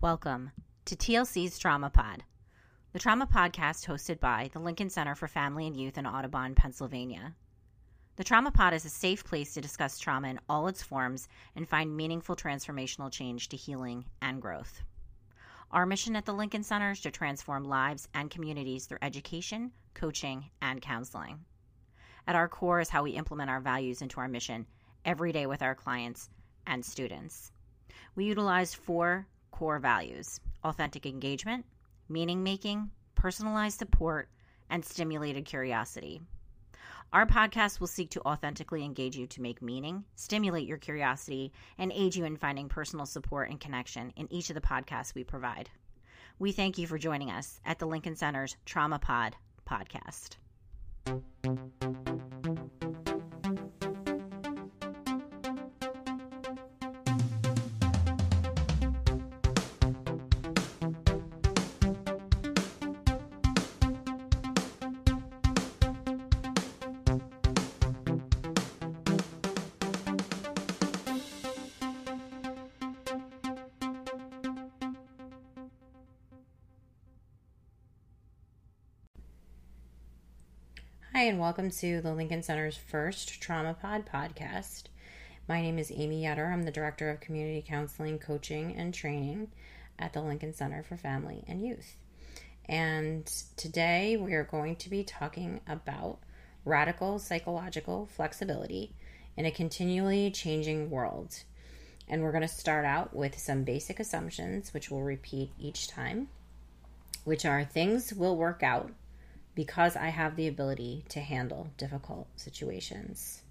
Welcome to TLC's Trauma Pod, the trauma podcast hosted by the Lincoln Center for Family and Youth in Audubon, Pennsylvania. The Trauma Pod is a safe place to discuss trauma in all its forms and find meaningful transformational change to healing and growth. Our mission at the Lincoln Center is to transform lives and communities through education, coaching, and counseling. At our core is how we implement our values into our mission every day with our clients and students. We utilize four core values authentic engagement, meaning making, personalized support, and stimulated curiosity. Our podcast will seek to authentically engage you to make meaning, stimulate your curiosity, and aid you in finding personal support and connection in each of the podcasts we provide. We thank you for joining us at the Lincoln Center's Trauma Pod podcast. Hi, and welcome to the Lincoln Center's first Trauma Pod podcast. My name is Amy Yetter. I'm the Director of Community Counseling, Coaching, and Training at the Lincoln Center for Family and Youth. And today we are going to be talking about radical psychological flexibility in a continually changing world. And we're going to start out with some basic assumptions, which we'll repeat each time, which are things will work out because I have the ability to handle difficult situations.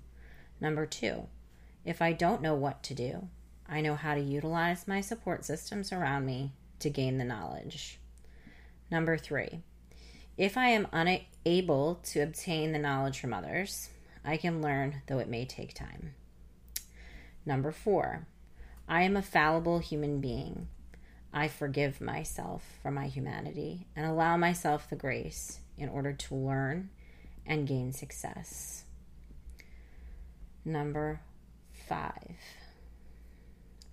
Number two, if I don't know what to do, I know how to utilize my support systems around me to gain the knowledge. Number three, if I am unable to obtain the knowledge from others, I can learn, though it may take time. Number four, I am a fallible human being. I forgive myself for my humanity and allow myself the grace in order to learn and gain success. Number five.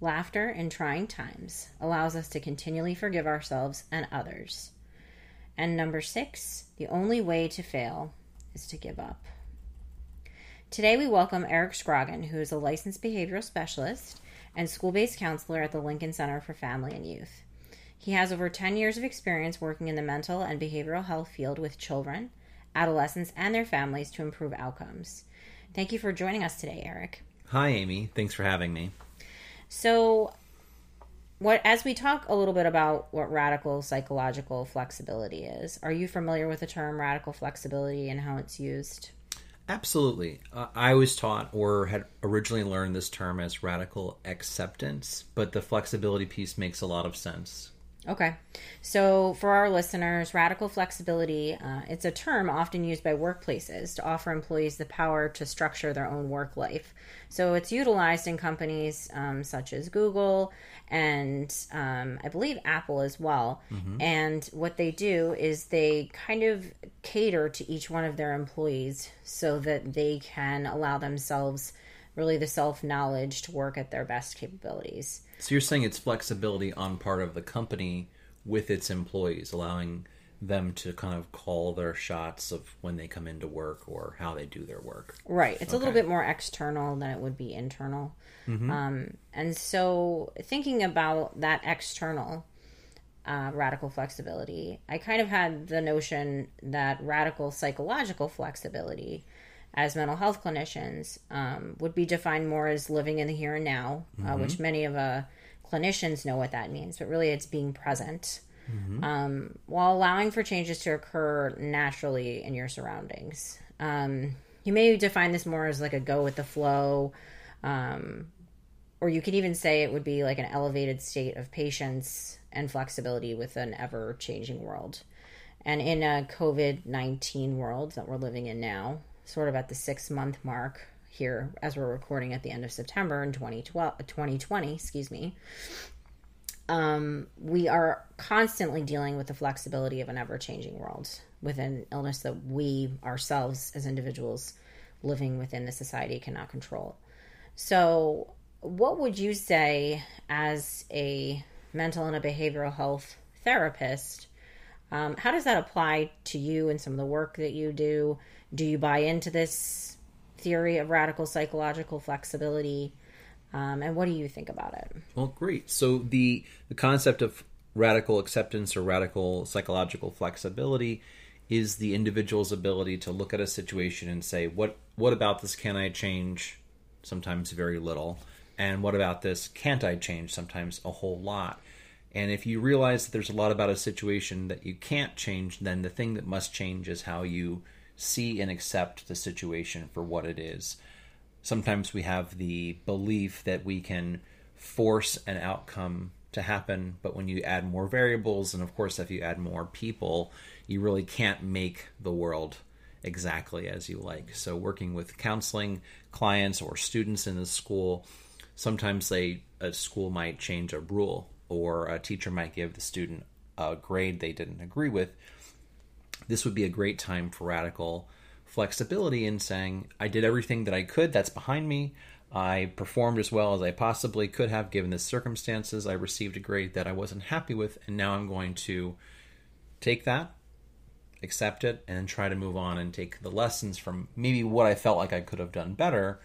Laughter in trying times allows us to continually forgive ourselves and others. And number six, the only way to fail is to give up. Today, we welcome Eric Scroggin, who is a licensed behavioral specialist and school based counselor at the Lincoln Center for Family and Youth. He has over 10 years of experience working in the mental and behavioral health field with children, adolescents, and their families to improve outcomes. Thank you for joining us today, Eric. Hi, Amy. Thanks for having me. So, what as we talk a little bit about what radical psychological flexibility is, are you familiar with the term radical flexibility and how it's used? Absolutely. Uh, I was taught or had originally learned this term as radical acceptance, but the flexibility piece makes a lot of sense. Okay. So, for our listeners, radical flexibility, uh, it's a term often used by workplaces to offer employees the power to structure their own work life. So, it's utilized in companies um, such as Google and um, I believe Apple as well. Mm-hmm. And what they do is they kind of cater to each one of their employees so that they can allow themselves really the self knowledge to work at their best capabilities. So you're saying it's flexibility on part of the company with its employees, allowing them to kind of call their shots of when they come into work or how they do their work. Right. It's okay. a little bit more external than it would be internal. Mm-hmm. Um, and so thinking about that external uh, radical flexibility, I kind of had the notion that radical psychological flexibility as mental health clinicians um, would be defined more as living in the here and now, uh, mm-hmm. uh, which many of uh, clinicians know what that means, but really it's being present mm-hmm. um, while allowing for changes to occur naturally in your surroundings. Um, you may define this more as like a go with the flow, um, or you could even say it would be like an elevated state of patience and flexibility with an ever changing world. And in a COVID 19 world that we're living in now, sort of at the six month mark here as we're recording at the end of September in 2012, 2020, excuse me. Um, we are constantly dealing with the flexibility of an ever changing world with an illness that we ourselves as individuals living within the society cannot control. So, what would you say as a mental and a behavioral health therapist. Um, how does that apply to you and some of the work that you do? Do you buy into this theory of radical psychological flexibility? Um, and what do you think about it? Well, great. So the the concept of radical acceptance or radical psychological flexibility is the individual's ability to look at a situation and say, "What what about this can I change?" Sometimes very little, and what about this can't I change? Sometimes a whole lot. And if you realize that there's a lot about a situation that you can't change, then the thing that must change is how you see and accept the situation for what it is. Sometimes we have the belief that we can force an outcome to happen, but when you add more variables, and of course, if you add more people, you really can't make the world exactly as you like. So, working with counseling clients or students in the school, sometimes they a school might change a rule or a teacher might give the student a grade they didn't agree with. This would be a great time for radical flexibility in saying, I did everything that I could, that's behind me. I performed as well as I possibly could have given the circumstances. I received a grade that I wasn't happy with, and now I'm going to take that, accept it, and try to move on and take the lessons from maybe what I felt like I could have done better.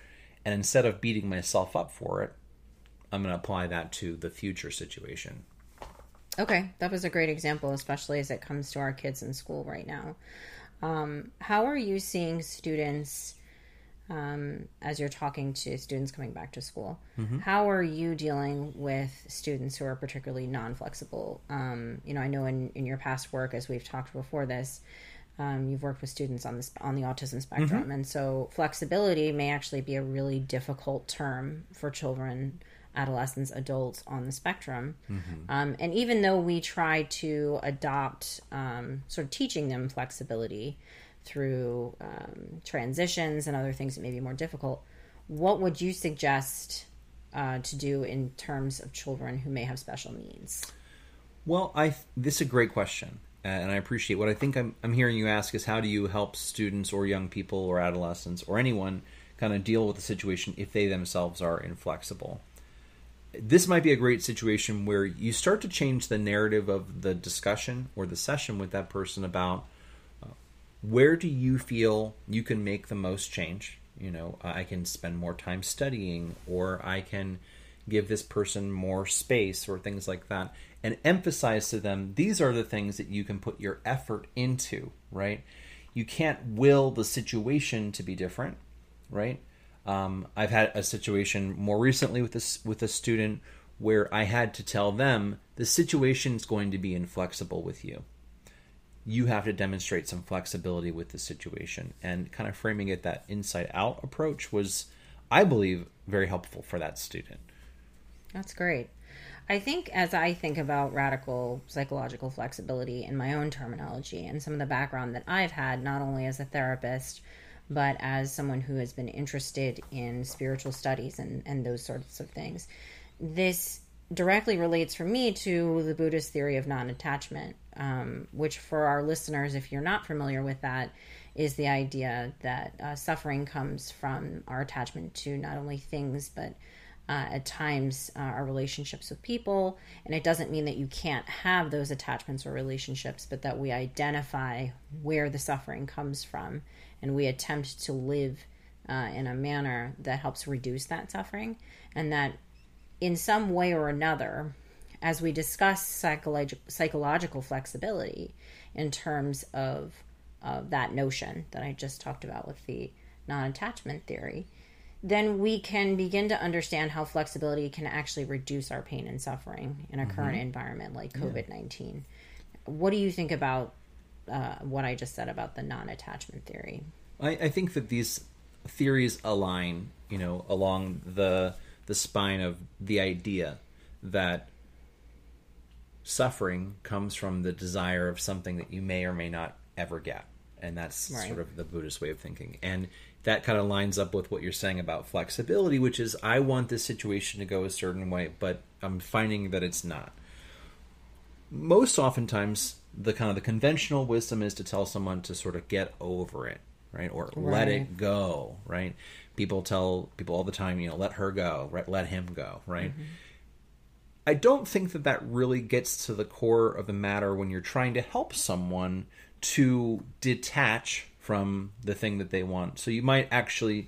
And instead of beating myself up for it, I'm going to apply that to the future situation. Okay, that was a great example, especially as it comes to our kids in school right now. Um, how are you seeing students um, as you're talking to students coming back to school? Mm-hmm. How are you dealing with students who are particularly non flexible? Um, you know, I know in, in your past work, as we've talked before this, um, you've worked with students on this on the autism spectrum, mm-hmm. and so flexibility may actually be a really difficult term for children adolescents, adults on the spectrum. Mm-hmm. Um, and even though we try to adopt um, sort of teaching them flexibility through um, transitions and other things that may be more difficult, what would you suggest uh, to do in terms of children who may have special needs? Well, I this is a great question, and I appreciate what I think I'm, I'm hearing you ask is how do you help students or young people or adolescents or anyone kind of deal with the situation if they themselves are inflexible this might be a great situation where you start to change the narrative of the discussion or the session with that person about uh, where do you feel you can make the most change? You know i can spend more time studying or i can give this person more space or things like that and emphasize to them these are the things that you can put your effort into right? You can't will the situation to be different right um, I've had a situation more recently with this with a student where I had to tell them the situation is going to be inflexible with you. You have to demonstrate some flexibility with the situation, and kind of framing it that inside out approach was, I believe, very helpful for that student. That's great. I think as I think about radical psychological flexibility in my own terminology and some of the background that I've had, not only as a therapist, but as someone who has been interested in spiritual studies and, and those sorts of things, this directly relates for me to the Buddhist theory of non attachment, um, which, for our listeners, if you're not familiar with that, is the idea that uh, suffering comes from our attachment to not only things, but uh, at times uh, our relationships with people. And it doesn't mean that you can't have those attachments or relationships, but that we identify where the suffering comes from and we attempt to live uh, in a manner that helps reduce that suffering, and that in some way or another, as we discuss psycholog- psychological flexibility in terms of that notion that I just talked about with the non attachment theory, then we can begin to understand how flexibility can actually reduce our pain and suffering in a mm-hmm. current environment like COVID 19. Yeah. What do you think about uh, what I just said about the non-attachment theory. I, I think that these theories align, you know, along the the spine of the idea that suffering comes from the desire of something that you may or may not ever get. And that's right. sort of the Buddhist way of thinking. And that kind of lines up with what you're saying about flexibility, which is I want this situation to go a certain way, but I'm finding that it's not. Most oftentimes, the kind of the conventional wisdom is to tell someone to sort of get over it right or right. let it go right people tell people all the time you know let her go right let him go right mm-hmm. I don't think that that really gets to the core of the matter when you're trying to help someone to detach from the thing that they want. So you might actually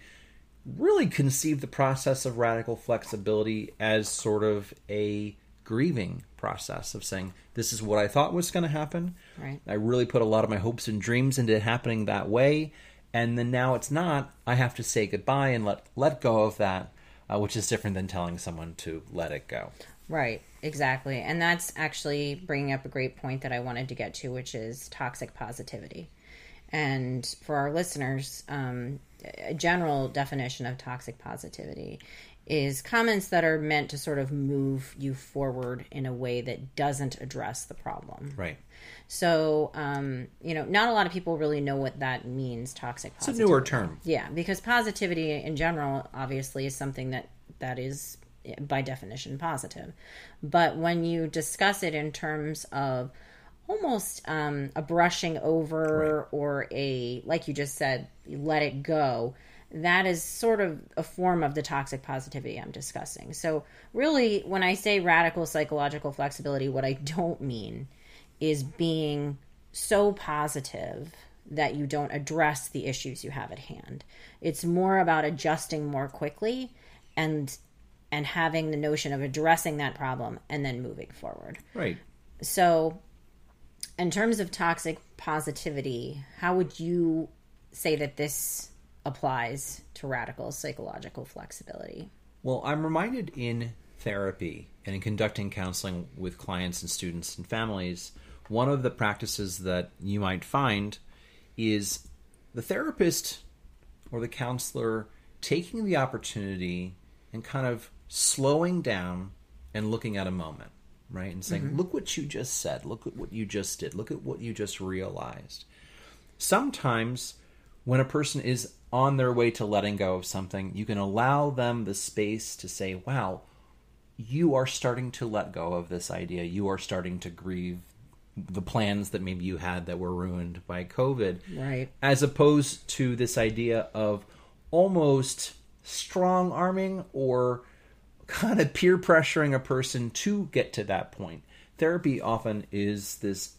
really conceive the process of radical flexibility as sort of a grieving process of saying, This is what I thought was going to happen. Right. I really put a lot of my hopes and dreams into it happening that way. And then now it's not. I have to say goodbye and let let go of that, uh, which is different than telling someone to let it go. Right, exactly. And that's actually bringing up a great point that I wanted to get to, which is toxic positivity. And for our listeners, um, a general definition of toxic positivity is comments that are meant to sort of move you forward in a way that doesn't address the problem. Right. So, um, you know, not a lot of people really know what that means. Toxic. Positivity. It's a newer term. Yeah, because positivity in general, obviously, is something that that is by definition positive. But when you discuss it in terms of almost um, a brushing over or a, like you just said, let it go, that is sort of a form of the toxic positivity I'm discussing. So, really, when I say radical psychological flexibility, what I don't mean is being so positive that you don't address the issues you have at hand. It's more about adjusting more quickly and and having the notion of addressing that problem and then moving forward. Right. So, in terms of toxic positivity, how would you say that this applies to radical psychological flexibility? Well, I'm reminded in therapy and in conducting counseling with clients and students and families, one of the practices that you might find is the therapist or the counselor taking the opportunity and kind of slowing down and looking at a moment, right? And saying, mm-hmm. look what you just said, look at what you just did, look at what you just realized. Sometimes when a person is on their way to letting go of something, you can allow them the space to say, wow, you are starting to let go of this idea. You are starting to grieve the plans that maybe you had that were ruined by COVID. Right. As opposed to this idea of almost strong arming or kind of peer pressuring a person to get to that point. Therapy often is this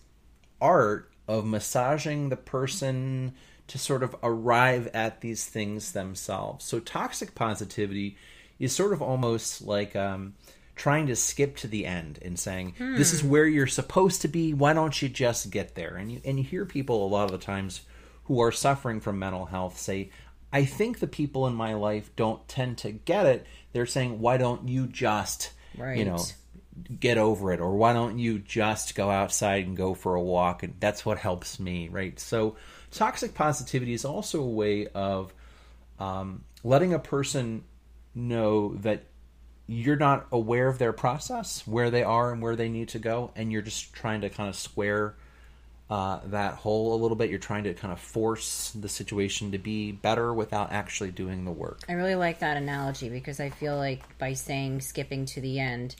art of massaging the person to sort of arrive at these things themselves. So toxic positivity is sort of almost like um, trying to skip to the end and saying, "This is where you're supposed to be. Why don't you just get there?" And you and you hear people a lot of the times who are suffering from mental health say, "I think the people in my life don't tend to get it." They're saying, "Why don't you just, you know?" get over it or why don't you just go outside and go for a walk and that's what helps me right so toxic positivity is also a way of um, letting a person know that you're not aware of their process where they are and where they need to go and you're just trying to kind of square uh, that hole a little bit. You're trying to kind of force the situation to be better without actually doing the work. I really like that analogy because I feel like by saying skipping to the end,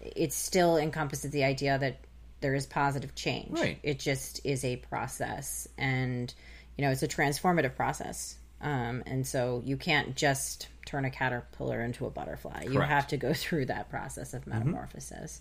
it still encompasses the idea that there is positive change. Right. It just is a process, and you know, it's a transformative process. Um, and so you can't just turn a caterpillar into a butterfly. You have to go through that process of metamorphosis.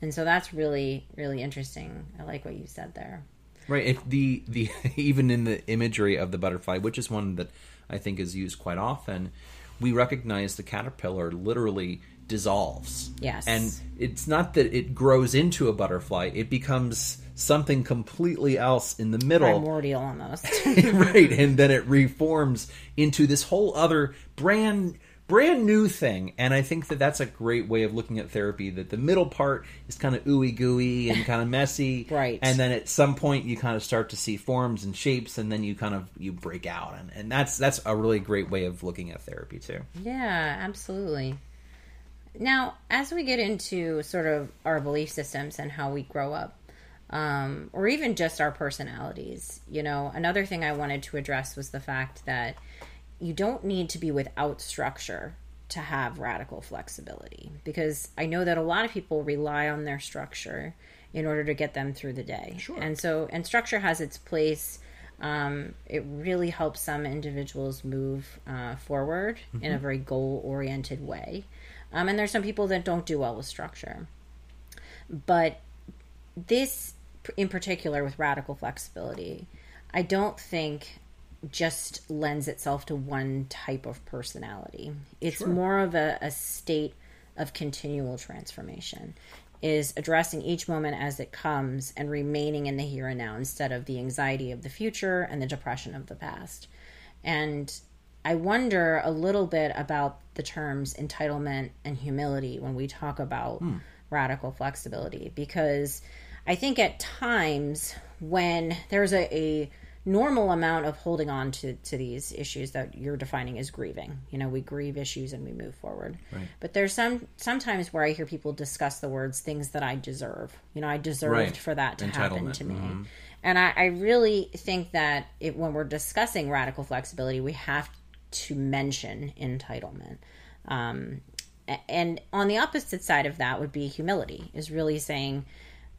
And so that's really, really interesting. I like what you said there. Right. If the the even in the imagery of the butterfly, which is one that I think is used quite often, we recognize the caterpillar literally dissolves. Yes. And it's not that it grows into a butterfly; it becomes something completely else in the middle. Primordial almost. right, and then it reforms into this whole other brand brand new thing and i think that that's a great way of looking at therapy that the middle part is kind of ooey gooey and kind of messy Right. and then at some point you kind of start to see forms and shapes and then you kind of you break out and, and that's that's a really great way of looking at therapy too Yeah, absolutely. Now, as we get into sort of our belief systems and how we grow up, um, or even just our personalities, you know, another thing I wanted to address was the fact that you don't need to be without structure to have radical flexibility because I know that a lot of people rely on their structure in order to get them through the day. Sure. And so, and structure has its place. Um, it really helps some individuals move uh, forward in a very goal oriented way. Um, and there's some people that don't do well with structure. But this, in particular, with radical flexibility, I don't think just lends itself to one type of personality. It's Sure. more of a, a state of continual transformation. Is addressing each moment as it comes and remaining in the here and now instead of the anxiety of the future and the depression of the past. And I wonder a little bit about the terms entitlement and humility when we talk about hmm. radical flexibility because I think at times when there's a, a normal amount of holding on to, to these issues that you're defining as grieving. You know, we grieve issues and we move forward. Right. But there's some sometimes where I hear people discuss the words things that I deserve. You know, I deserved Right. for that to happen to me. Mhm. And I, I really think that it, when we're discussing radical flexibility, we have to mention entitlement. Um, and on the opposite side of that would be humility, is really saying,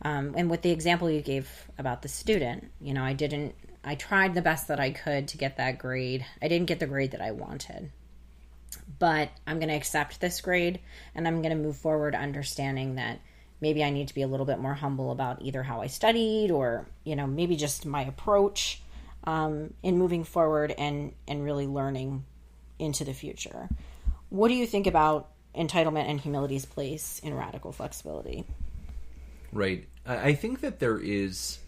um, and with the example you gave about the student, you know, I didn't, I tried the best that I could to get that grade. I didn't get the grade that I wanted but I'm going to accept this grade and I'm going to move forward understanding that maybe I need to be a little bit more humble about either how I studied or, you know, maybe just my approach um, in moving forward and, and really learning into the future. What do you think about entitlement and humility's place in radical flexibility? Right. I I think that there is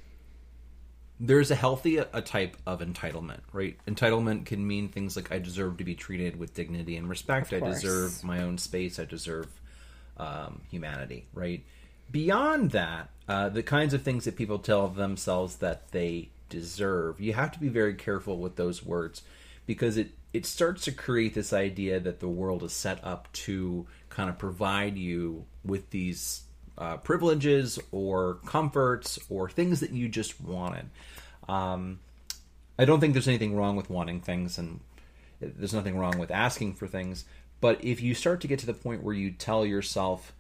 there's a healthy a type of entitlement, right? Entitlement can mean things like I deserve to be treated with dignity and respect. I deserve my own space. I deserve um, humanity, right? Beyond that, uh, the kinds of things that people tell themselves that they deserve, you have to be very careful with those words because it it starts to create this idea that the world is set up to kind of provide you with these uh, privileges or comforts or things that you just wanted. Um, I don't think there's anything wrong with wanting things, and there's nothing wrong with asking for things. But if you start to get to the point where you tell yourself,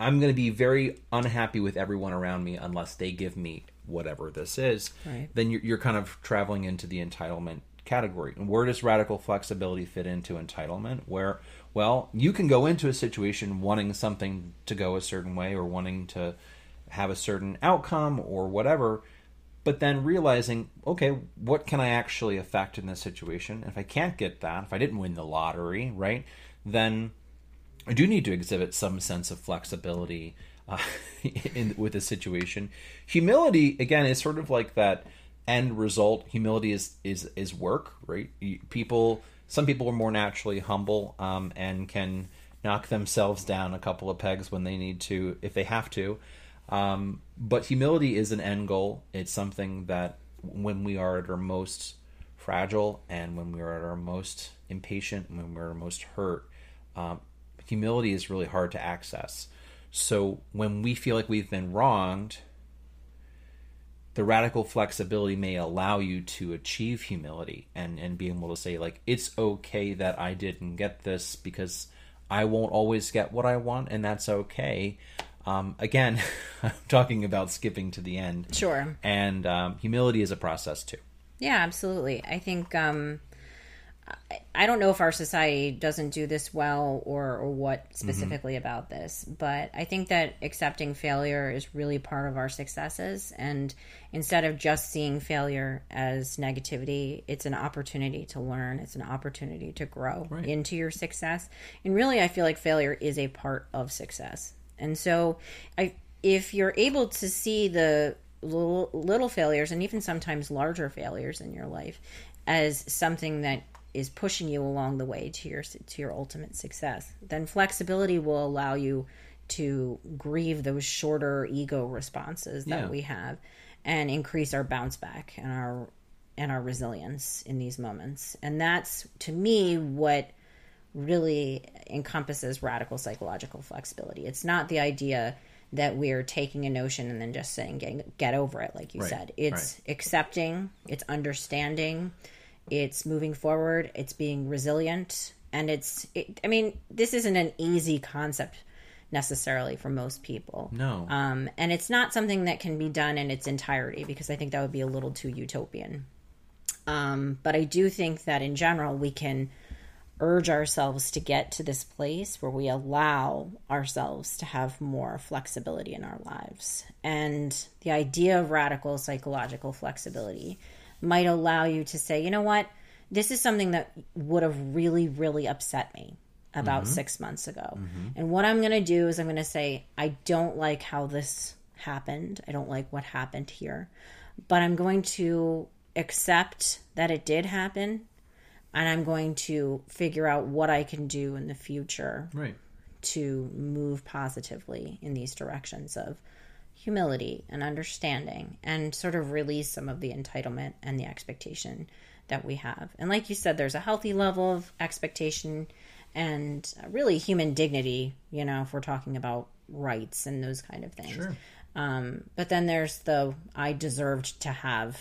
I'm going to be very unhappy with everyone around me unless they give me whatever this is, Right. then you're, you're kind of traveling into the entitlement category. And where does radical flexibility fit into entitlement? Where, well, you can go into a situation wanting something to go a certain way or wanting to have a certain outcome or whatever, but then realizing, okay, what can I actually affect in this situation? If I can't get that, if I didn't win the lottery, right, then I do need to exhibit some sense of flexibility uh, in with the situation. Humility, again, is sort of like that end result. Humility is is is work, right? People, some people are more naturally humble um, and can knock themselves down a couple of pegs when they need to, if they have to. Um, but humility is an end goal. It's something that when we are at our most fragile and when we are at our most impatient, when we're most hurt, um, humility is really hard to access. So when we feel like we've been wronged, the radical flexibility may allow you to achieve humility and and being able to say like it's okay that I didn't get this because I won't always get what I want and that's okay. Um, again, I'm talking about skipping to the end. Sure. And um, humility is a process too. Yeah, absolutely. I think um, I, don't know if our society doesn't do this well or, or what specifically about this, but I think that accepting failure is really part of our successes. And instead of just seeing failure as negativity, it's an opportunity to learn, it's an opportunity to grow into your success. And really, I feel like failure is a part of success. And so, I, if you're able to see the little, little failures and even sometimes larger failures in your life as something that is pushing you along the way to your to your ultimate success, then flexibility will allow you to grieve those shorter ego responses that Yeah. we have and increase our bounce back and our and our resilience in these moments. And that's to me what really encompasses radical psychological flexibility. It's not the idea that we're taking a notion and then just saying get, get over it like you Right, said. It's accepting, it's understanding, it's moving forward, it's being resilient and it's it, I mean, this isn't an easy concept necessarily for most people. No. Um, and it's not something that can be done in its entirety because I think that would be a little too utopian. Um, but I do think that in general we can urge ourselves to get to this place where we allow ourselves to have more flexibility in our lives. And the idea of radical psychological flexibility might allow you to say, you know what, this is something that would have really, really upset me about mm-hmm. six months ago. Mm-hmm. And what I'm going to do is I'm going to say, I don't like how this happened. I don't like what happened here. But I'm going to accept that it did happen and I'm going to figure out what I can do in the future right. to move positively in these directions of humility and understanding and sort of release some of the entitlement and the expectation that we have. And like you said, there's a healthy level of expectation and really human dignity, you know, if we're talking about rights and those kind of things. Sure. Um, but then there's the I deserved to have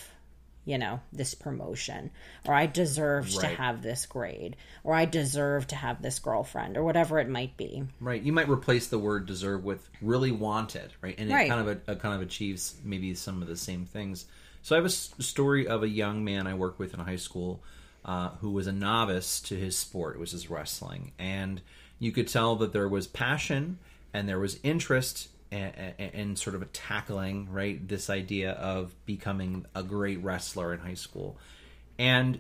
you know, this promotion, or I deserve right. to have this grade, or I deserve to have this girlfriend, or whatever it might be. Right. You might replace the word deserve with really wanted, right? And it right. kind of a, a kind of achieves maybe some of the same things. So I have a story of a young man I worked with in high school uh, who was a novice to his sport. Was his wrestling, and you could tell that there was passion and there was interest and, and, sort of tackling right this idea of becoming a great wrestler in high school. And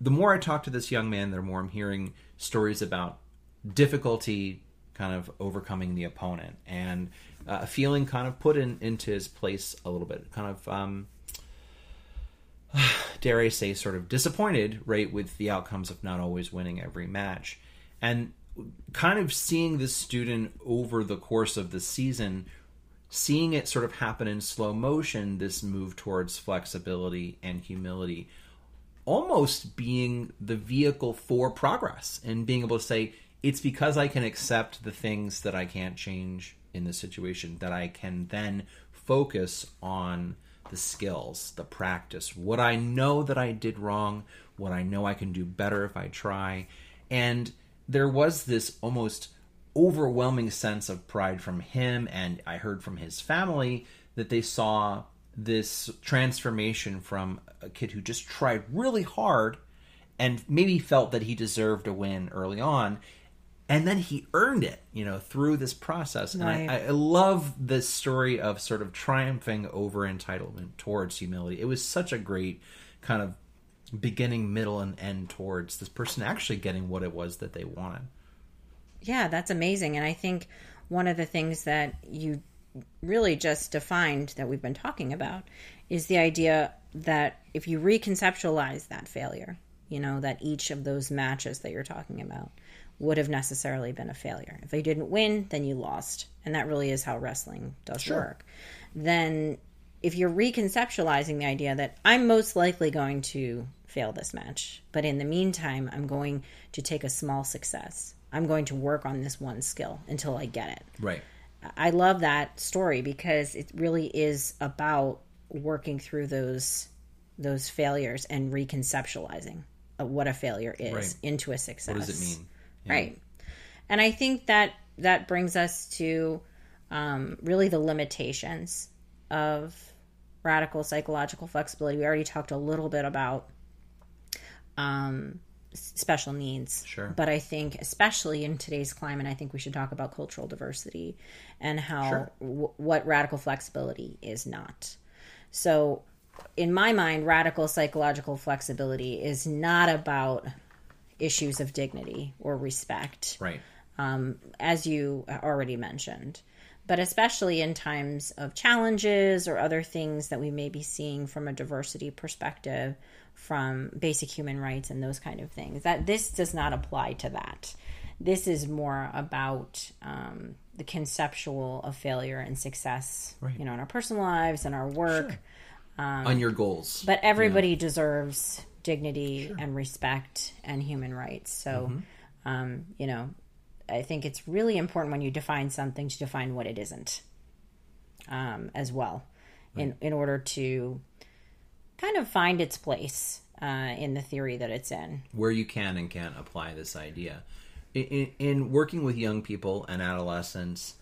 the more i talk to this young man the more i'm hearing stories about difficulty kind of overcoming the opponent and uh, feeling kind of put in, into his place a little bit kind of um, dare i say sort of disappointed right with the outcomes of not always winning every match. And kind of seeing this student over the course of the season seeing it sort of happen in slow motion this move towards flexibility and humility almost being the vehicle for progress and being able to say it's because i can accept the things that i can't change in the situation that i can then focus on the skills the practice what i know that i did wrong what i know i can do better if i try. And there was this almost overwhelming sense of pride from him and I heard from his family that they saw this transformation from a kid who just tried really hard and maybe felt that he deserved a win early on and then he earned it you know through this process and right. I, I, love this story of sort of triumphing over entitlement towards humility it was such a great kind of beginning, middle, and end towards this person actually getting what it was that they wanted. Yeah, that's amazing. And I think one of the things that you really just defined that we've been talking about is the idea that if you reconceptualize that failure, you know, that each of those matches that you're talking about would have necessarily been a failure. If they didn't win, then you lost. And that really is how wrestling does sure. work. Then if you're reconceptualizing the idea that I'm most likely going to fail this match. But in the meantime, I'm going to take a small success. I'm going to work on this one skill until I get it. Right. I love that story because it really is about working through those those failures and reconceptualizing what a failure is right. into a success. What does it mean? Yeah. Right. And I think that that brings us to um, really the limitations of radical psychological flexibility. We already talked a little bit about um, special needs. Sure. But I think, especially in today's climate, I think we should talk about cultural diversity and how sure. w- what radical flexibility is not. So, in my mind, radical psychological flexibility is not about issues of dignity or respect. Right. Um, as you already mentioned. But especially in times of challenges or other things that we may be seeing from a diversity perspective, from basic human rights and those kind of things. That this does not apply to that. This is more about um, the conceptual of failure and success, right. you know, in our personal lives and our work. Sure. Um, on your goals. But everybody yeah. deserves dignity sure. and respect and human rights. So, mm-hmm. um, you know, I think it's really important when you define something to define what it isn't um, as well, right. in in order to kind of find its place uh, in the theory that it's in. Where you can and can't apply this idea. In, in, in working with young people and adolescents,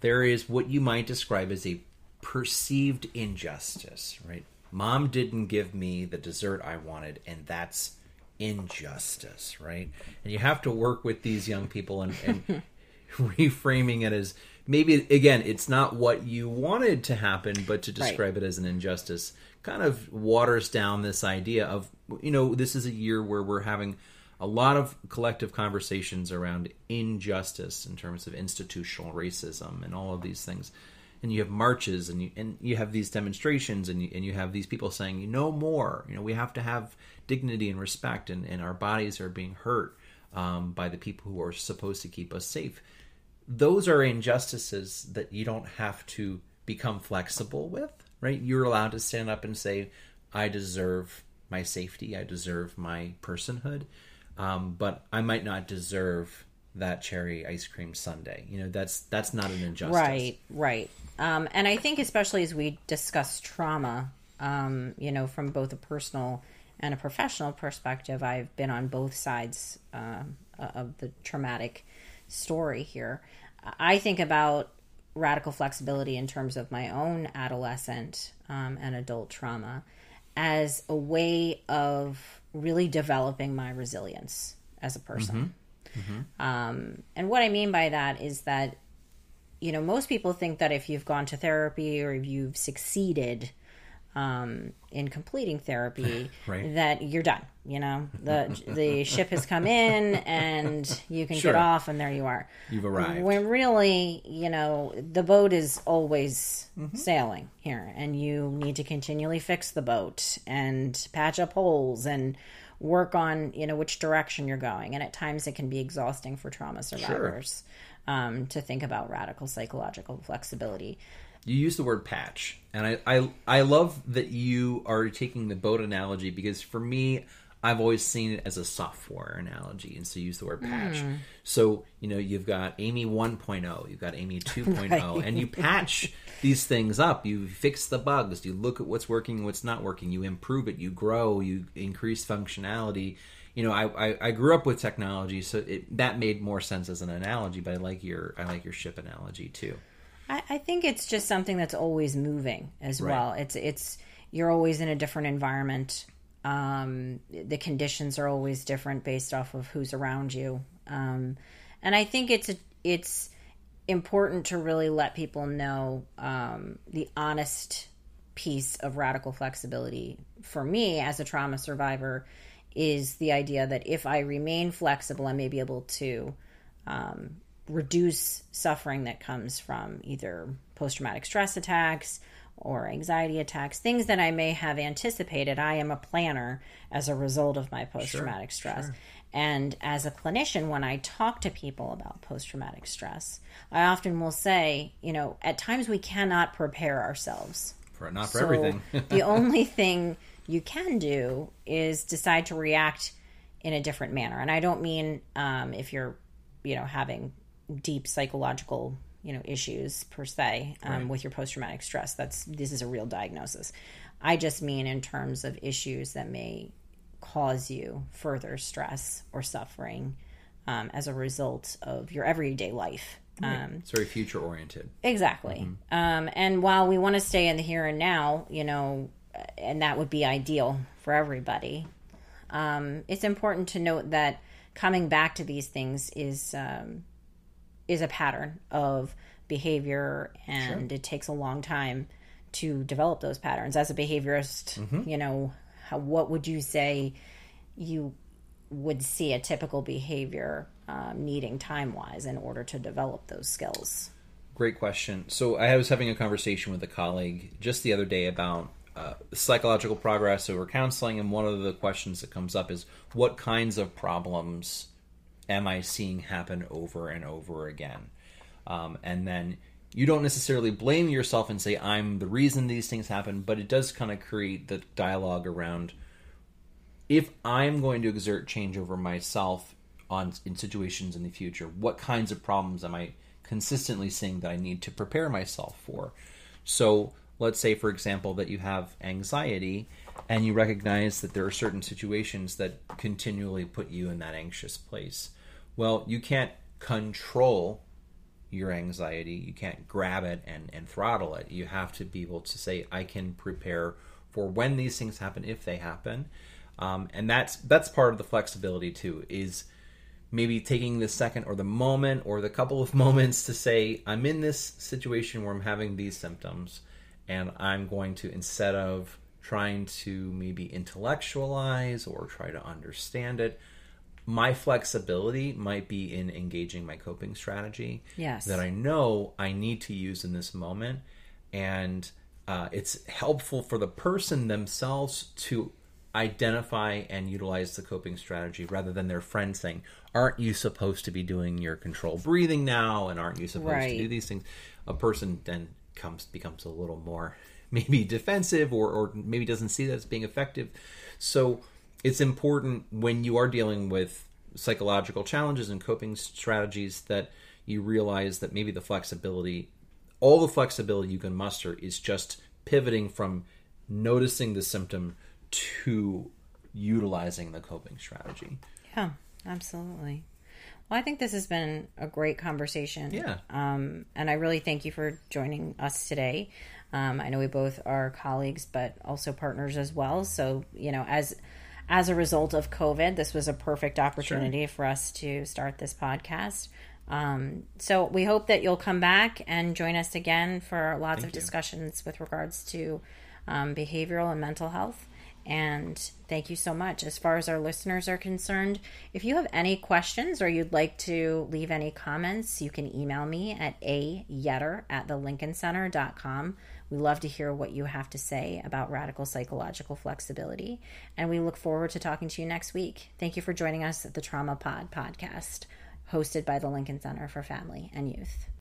there is what you might describe as a perceived injustice, right? Mom didn't give me the dessert I wanted, and that's injustice, right? And you have to work with these young people and, and reframing it as maybe again, it's not what you wanted to happen, but to describe right. it as an injustice kind of waters down this idea of you know this is a year where we're having a lot of collective conversations around injustice in terms of institutional racism and all of these things. And you have marches and you and you have these demonstrations and you, and you have these people saying you know more. You know we have to have dignity and respect and, and our bodies are being hurt um, by the people who are supposed to keep us safe those are injustices that you don't have to become flexible with right? You're allowed to stand up and say i deserve my safety. I deserve my personhood. Um, but i might not deserve that cherry ice cream sundae. You know that's that's not an injustice. Right right. Um, and I think, especially as we discuss trauma, um, you know, from both a personal and a professional perspective, I've been on both sides uh, of the traumatic story here. I think about radical flexibility in terms of my own adolescent um, and adult trauma as a way of really developing my resilience as a person. Mm-hmm. Mm-hmm. Um, and what I mean by that is that you know, most people think that if you've gone to therapy or if you've succeeded um, in completing therapy, right. that you're done. You know, the the ship has come in and you can sure. get off, and there you are. You've arrived. When really, you know, the boat is always mm-hmm. sailing here, and you need to continually fix the boat and patch up holes and work on you know which direction you're going and at times it can be exhausting for trauma survivors sure um, to think about radical psychological flexibility. You use the word patch, and I, I I love that you are taking the boat analogy because for me, I've always seen it as a software analogy, and so you use the word patch. Mm. So you know you've got Amy 1.0, you've got Amy 2.0, right. and you patch these things up. You fix the bugs. You look at what's working, what's not working. You improve it. You grow. You increase functionality you know, I, I, I, grew up with technology, so it, that made more sense as an analogy. But I like your I like your ship analogy too. I, I think it's just something that's always moving as right. well. It's it's you're always in a different environment. Um, the conditions are always different based off of who's around you, um, and I think it's a, it's important to really let people know um, the honest piece of radical flexibility for me as a trauma survivor is the idea that if I remain flexible, I may be able to um, reduce suffering that comes from either post traumatic stress attacks or anxiety attacks, things that I may have anticipated. I am a planner as a result of my post traumatic sure, stress. Sure. And as a clinician, when I talk to people about post traumatic stress, I often will say, you know, at times we cannot prepare ourselves. For, not for so everything. the only thing you can do is decide to react in a different manner. And I don't mean um, if you're, you know, having deep psychological, you know, issues per se um, right. with your post traumatic stress. That's this is a real diagnosis. I just mean in terms of issues that may cause you further stress or suffering um, as a result of your everyday life. Right. Um, it's very future oriented. Exactly. Mm-hmm. Um, and while we want to stay in the here and now, you know, and that would be ideal for everybody. Um, it's important to note that coming back to these things is um, is a pattern of behavior, and sure. it takes a long time to develop those patterns. As a behaviorist, mm-hmm. you know, how, what would you say you would see a typical behavior um, needing time wise in order to develop those skills? Great question. So I was having a conversation with a colleague just the other day about uh, psychological progress over counseling, and one of the questions that comes up is what kinds of problems am I seeing happen over and over again? Um, and then you don't necessarily blame yourself and say I'm the reason these things happen, but it does kind of create the dialogue around if I'm going to exert change over myself on in situations in the future, what kinds of problems am I consistently seeing that I need to prepare myself for? So let's say for example that you have anxiety and you recognize that there are certain situations that continually put you in that anxious place well you can't control your anxiety you can't grab it and, and throttle it you have to be able to say i can prepare for when these things happen if they happen um, and that's that's part of the flexibility too. Is maybe taking the second or the moment or the couple of moments to say, I'm in this situation where I'm having these symptoms, and I'm going to instead of trying to maybe intellectualize or try to understand it my flexibility might be in engaging my coping strategy Yes. that I know I need to use in this moment. And uh, it's helpful for the person themselves to identify and utilize the coping strategy rather than their friend saying, Aren't you supposed to be doing your controlled breathing now? And aren't you supposed Right. to do these things? A person then comes becomes a little more maybe defensive or, or maybe doesn't see that as being effective. So it's important when you are dealing with psychological challenges and coping strategies that you realize that maybe the flexibility all the flexibility you can muster is just pivoting from noticing the symptom to utilizing the coping strategy Yeah, absolutely. Well, I think this has been a great conversation. Yeah. Um, and I really thank you for joining us today. Um, I know we both are colleagues, but also partners as well. So, you know, as as a result of COVID, this was a perfect opportunity for us to start this podcast. Um, so we hope that you'll come back and join us again for lots of you. discussions with regards to um, behavioral and mental health. And thank you so much. As far as our listeners are concerned, if you have any questions or you'd like to leave any comments, you can email me at a yetter at thelincolncenter.com. We love to hear what you have to say about radical psychological flexibility. And we look forward to talking to you next week. Thank you for joining us at the Trauma Pod podcast, hosted by the Lincoln Center for Family and Youth.